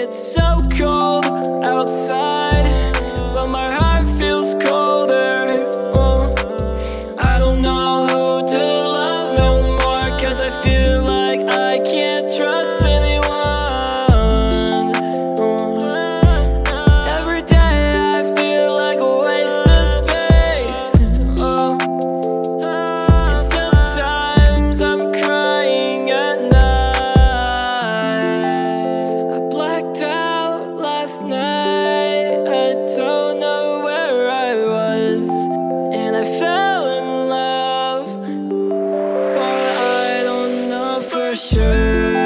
It's so cold outside, pressure